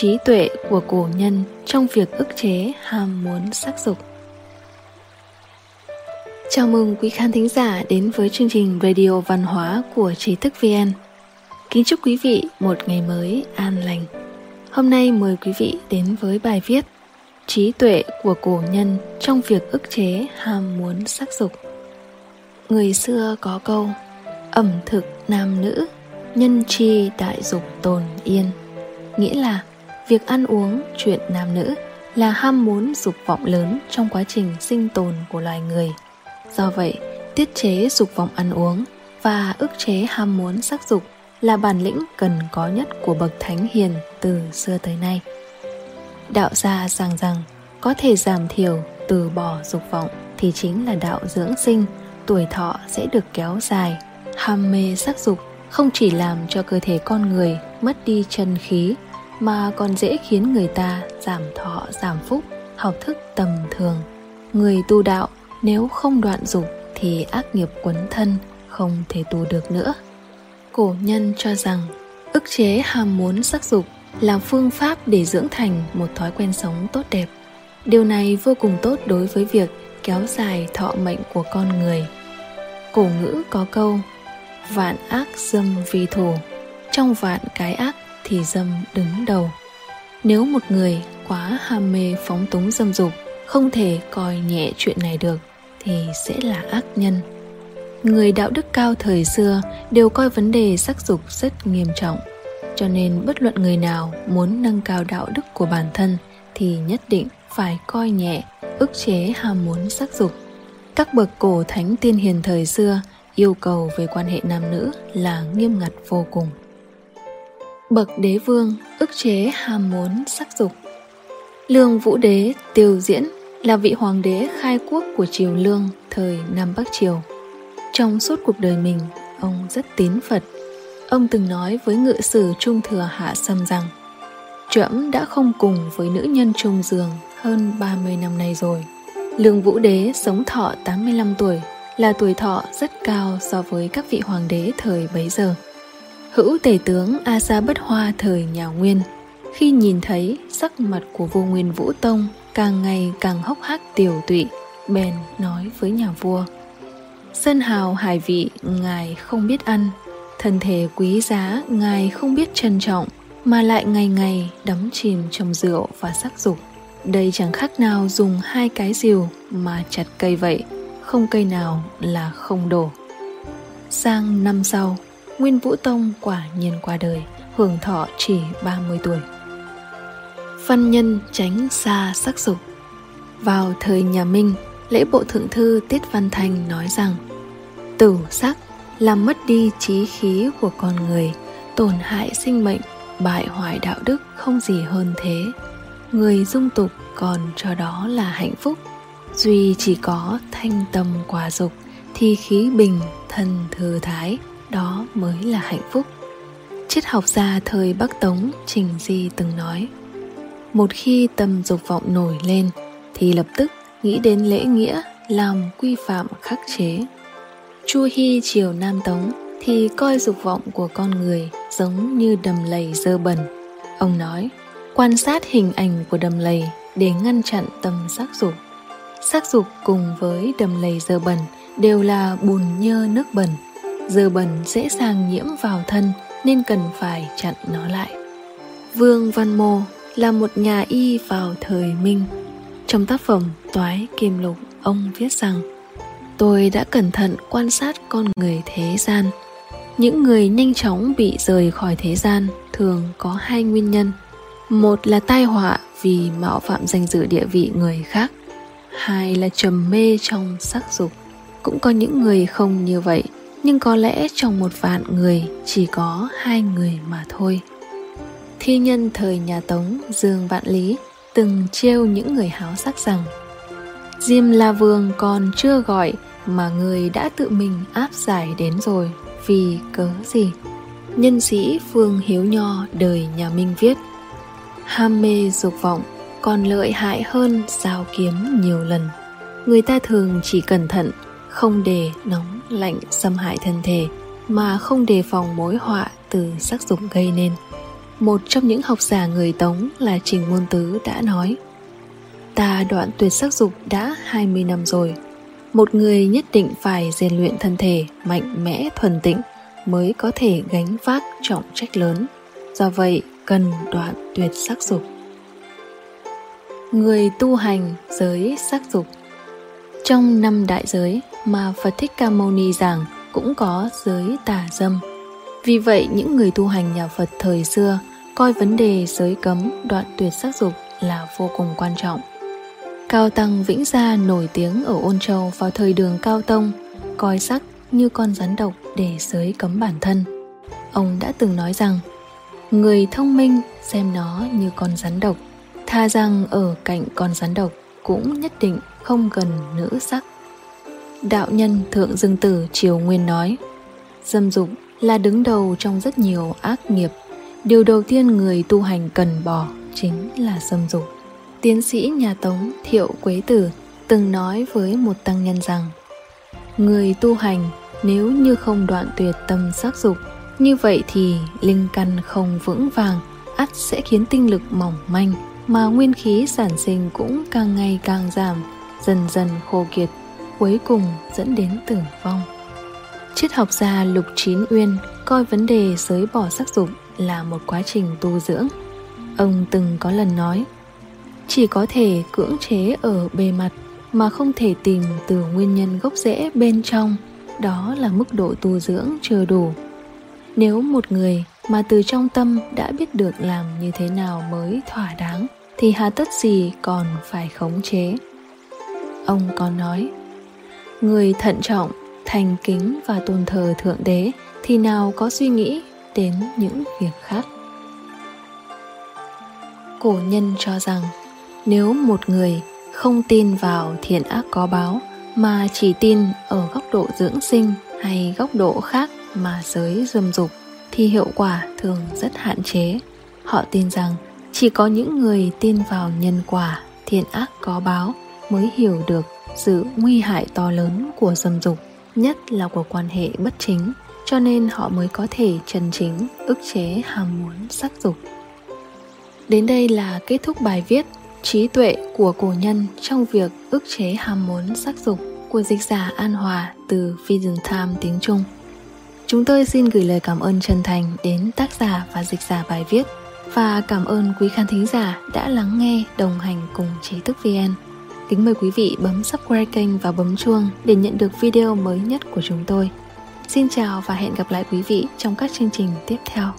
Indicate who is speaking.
Speaker 1: trí tuệ của cổ nhân trong việc ức chế ham muốn sắc dục. Chào mừng quý khán thính giả đến với chương trình Radio Văn hóa của Trí thức VN. Kính chúc quý vị một ngày mới an lành. Hôm nay mời quý vị đến với bài viết Trí tuệ của cổ nhân trong việc ức chế ham muốn sắc dục. Người xưa có câu Ẩm thực nam nữ, nhân chi đại dục tồn yên Nghĩa là việc ăn uống, chuyện nam nữ là ham muốn dục vọng lớn trong quá trình sinh tồn của loài người. Do vậy, tiết chế dục vọng ăn uống và ức chế ham muốn sắc dục là bản lĩnh cần có nhất của bậc thánh hiền từ xưa tới nay. Đạo gia rằng rằng có thể giảm thiểu từ bỏ dục vọng thì chính là đạo dưỡng sinh, tuổi thọ sẽ được kéo dài. Ham mê sắc dục không chỉ làm cho cơ thể con người mất đi chân khí mà còn dễ khiến người ta giảm thọ, giảm phúc, học thức tầm thường. Người tu đạo nếu không đoạn dục thì ác nghiệp quấn thân, không thể tu được nữa. Cổ nhân cho rằng, ức chế ham muốn sắc dục là phương pháp để dưỡng thành một thói quen sống tốt đẹp. Điều này vô cùng tốt đối với việc kéo dài thọ mệnh của con người. Cổ ngữ có câu, vạn ác dâm vì thù. Trong vạn cái ác thì dâm đứng đầu. Nếu một người quá ham mê phóng túng dâm dục, không thể coi nhẹ chuyện này được, thì sẽ là ác nhân. Người đạo đức cao thời xưa đều coi vấn đề sắc dục rất nghiêm trọng, cho nên bất luận người nào muốn nâng cao đạo đức của bản thân thì nhất định phải coi nhẹ, ức chế ham muốn sắc dục. Các bậc cổ thánh tiên hiền thời xưa yêu cầu về quan hệ nam nữ là nghiêm ngặt vô cùng bậc đế vương ức chế ham muốn sắc dục. Lương vũ đế, tiêu diễn là vị hoàng đế khai quốc của triều lương thời nam bắc triều. Trong suốt cuộc đời mình, ông rất tín phật. Ông từng nói với ngự sử trung thừa hạ sâm rằng, trẫm đã không cùng với nữ nhân chung giường hơn 30 năm nay rồi. Lương Vũ Đế sống thọ 85 tuổi, là tuổi thọ rất cao so với các vị hoàng đế thời bấy giờ hữu tể tướng a sa bất hoa thời nhà nguyên. Khi nhìn thấy sắc mặt của vua nguyên vũ tông càng ngày càng hốc hác tiểu tụy, bèn nói với nhà vua sân hào hải vị ngài không biết ăn, thân thể quý giá ngài không biết trân trọng, mà lại ngày ngày đắm chìm trong rượu và sắc dục. Đây chẳng khác nào dùng hai cái rìu mà chặt cây vậy, không cây nào là không đổ. Sang năm sau Nguyên Vũ Tông quả nhiên qua đời, hưởng thọ chỉ 30 tuổi. Văn nhân tránh xa sắc dục Vào thời nhà Minh, lễ bộ thượng thư Tiết Văn Thành nói rằng Tử sắc làm mất đi trí khí của con người, tổn hại sinh mệnh, bại hoại đạo đức không gì hơn thế. Người dung tục còn cho đó là hạnh phúc, duy chỉ có thanh tâm quả dục thì khí bình thân thư thái đó mới là hạnh phúc. Triết học gia thời bắc tống trình di từng nói, một khi tâm dục vọng nổi lên, thì lập tức nghĩ đến lễ nghĩa, làm quy phạm khắc chế. Chu hy triều nam tống thì coi dục vọng của con người giống như đầm lầy dơ bẩn. Ông nói, quan sát hình ảnh của đầm lầy để ngăn chặn tâm sắc dục. Sắc dục cùng với đầm lầy dơ bẩn đều là bùn nhơ nước bẩn dơ bẩn dễ dàng nhiễm vào thân nên cần phải chặn nó lại. Vương văn mô là một nhà y vào thời minh. Trong tác phẩm toái kim lục, ông viết rằng, tôi đã cẩn thận quan sát con người thế gian. Những người nhanh chóng bị rời khỏi thế gian thường có hai nguyên nhân. Một là tai họa vì mạo phạm danh dự địa vị người khác. Hai là trầm mê trong sắc dục. Cũng có những người không như vậy nhưng có lẽ trong một vạn người chỉ có hai người mà thôi. Thi nhân thời nhà tống, dương vạn lý, từng trêu những người háo sắc rằng, diêm la vương còn chưa gọi mà người đã tự mình áp giải đến rồi, vì cớ gì? Nhân sĩ phương hiếu nho đời nhà minh viết, ham mê dục vọng còn lợi hại hơn dao kiếm nhiều lần. Người ta thường chỉ cẩn thận, không để nóng lạnh xâm hại thân thể mà không đề phòng mối họa từ sắc dục gây nên. Một trong những học giả người Tống là Trình Môn Tứ đã nói, Ta đoạn tuyệt sắc dục đã 20 năm rồi. Một người nhất định phải rèn luyện thân thể mạnh mẽ, thuần tịnh mới có thể gánh vác trọng trách lớn. Do vậy, cần đoạn tuyệt sắc dục. Người tu hành giới sắc dục. Trong năm đại giới mà Phật Thích Ca Mâu Ni giảng cũng có giới tà dâm. Vì vậy những người tu hành nhà Phật thời xưa coi vấn đề giới cấm đoạn tuyệt sắc dục là vô cùng quan trọng. Cao Tăng Vĩnh Gia nổi tiếng ở Ôn Châu vào thời đường Cao Tông, coi sắc như con rắn độc để giới cấm bản thân. Ông đã từng nói rằng, người thông minh xem nó như con rắn độc, tha rằng ở cạnh con rắn độc cũng nhất định không gần nữ sắc. Đạo nhân Thượng Dương Tử Triều Nguyên nói, dâm dục là đứng đầu trong rất nhiều ác nghiệp. Điều đầu tiên người tu hành cần bỏ chính là dâm dục. Tiến sĩ nhà Tống Thiệu Quế Tử từng nói với một tăng nhân rằng Người tu hành nếu như không đoạn tuyệt tâm sắc dục như vậy thì linh căn không vững vàng ắt sẽ khiến tinh lực mỏng manh mà nguyên khí sản sinh cũng càng ngày càng giảm dần dần khô kiệt cuối cùng dẫn đến tử vong. Triết học gia lục chín uyên coi vấn đề giới bỏ sắc dục là một quá trình tu dưỡng. Ông từng có lần nói, chỉ có thể cưỡng chế ở bề mặt mà không thể tìm từ nguyên nhân gốc rễ bên trong, đó là mức độ tu dưỡng chưa đủ. Nếu một người mà từ trong tâm đã biết được làm như thế nào mới thỏa đáng, thì hà tất gì còn phải khống chế? Ông còn nói người thận trọng, thành kính và tôn thờ thượng đế thì nào có suy nghĩ đến những việc khác? Cổ nhân cho rằng, nếu một người không tin vào thiện ác có báo mà chỉ tin ở góc độ dưỡng sinh hay góc độ khác mà giới dâm dục thì hiệu quả thường rất hạn chế. Họ tin rằng chỉ có những người tin vào nhân quả thiện ác có báo mới hiểu được sự nguy hại to lớn của dâm dục, nhất là của quan hệ bất chính, cho nên họ mới có thể chân chính ức chế ham muốn sắc dục đến đây là kết thúc bài viết trí tuệ của cổ nhân trong việc ức chế ham muốn sắc dục của dịch giả An Hòa từ Vision Time tiếng Trung. Chúng tôi xin gửi lời cảm ơn chân thành đến tác giả và dịch giả bài viết và cảm ơn quý khán thính giả đã lắng nghe đồng hành cùng trí thức VN. Kính mời quý vị bấm subscribe kênh và bấm chuông để nhận được video mới nhất của chúng tôi. Xin chào và hẹn gặp lại quý vị trong các chương trình tiếp theo.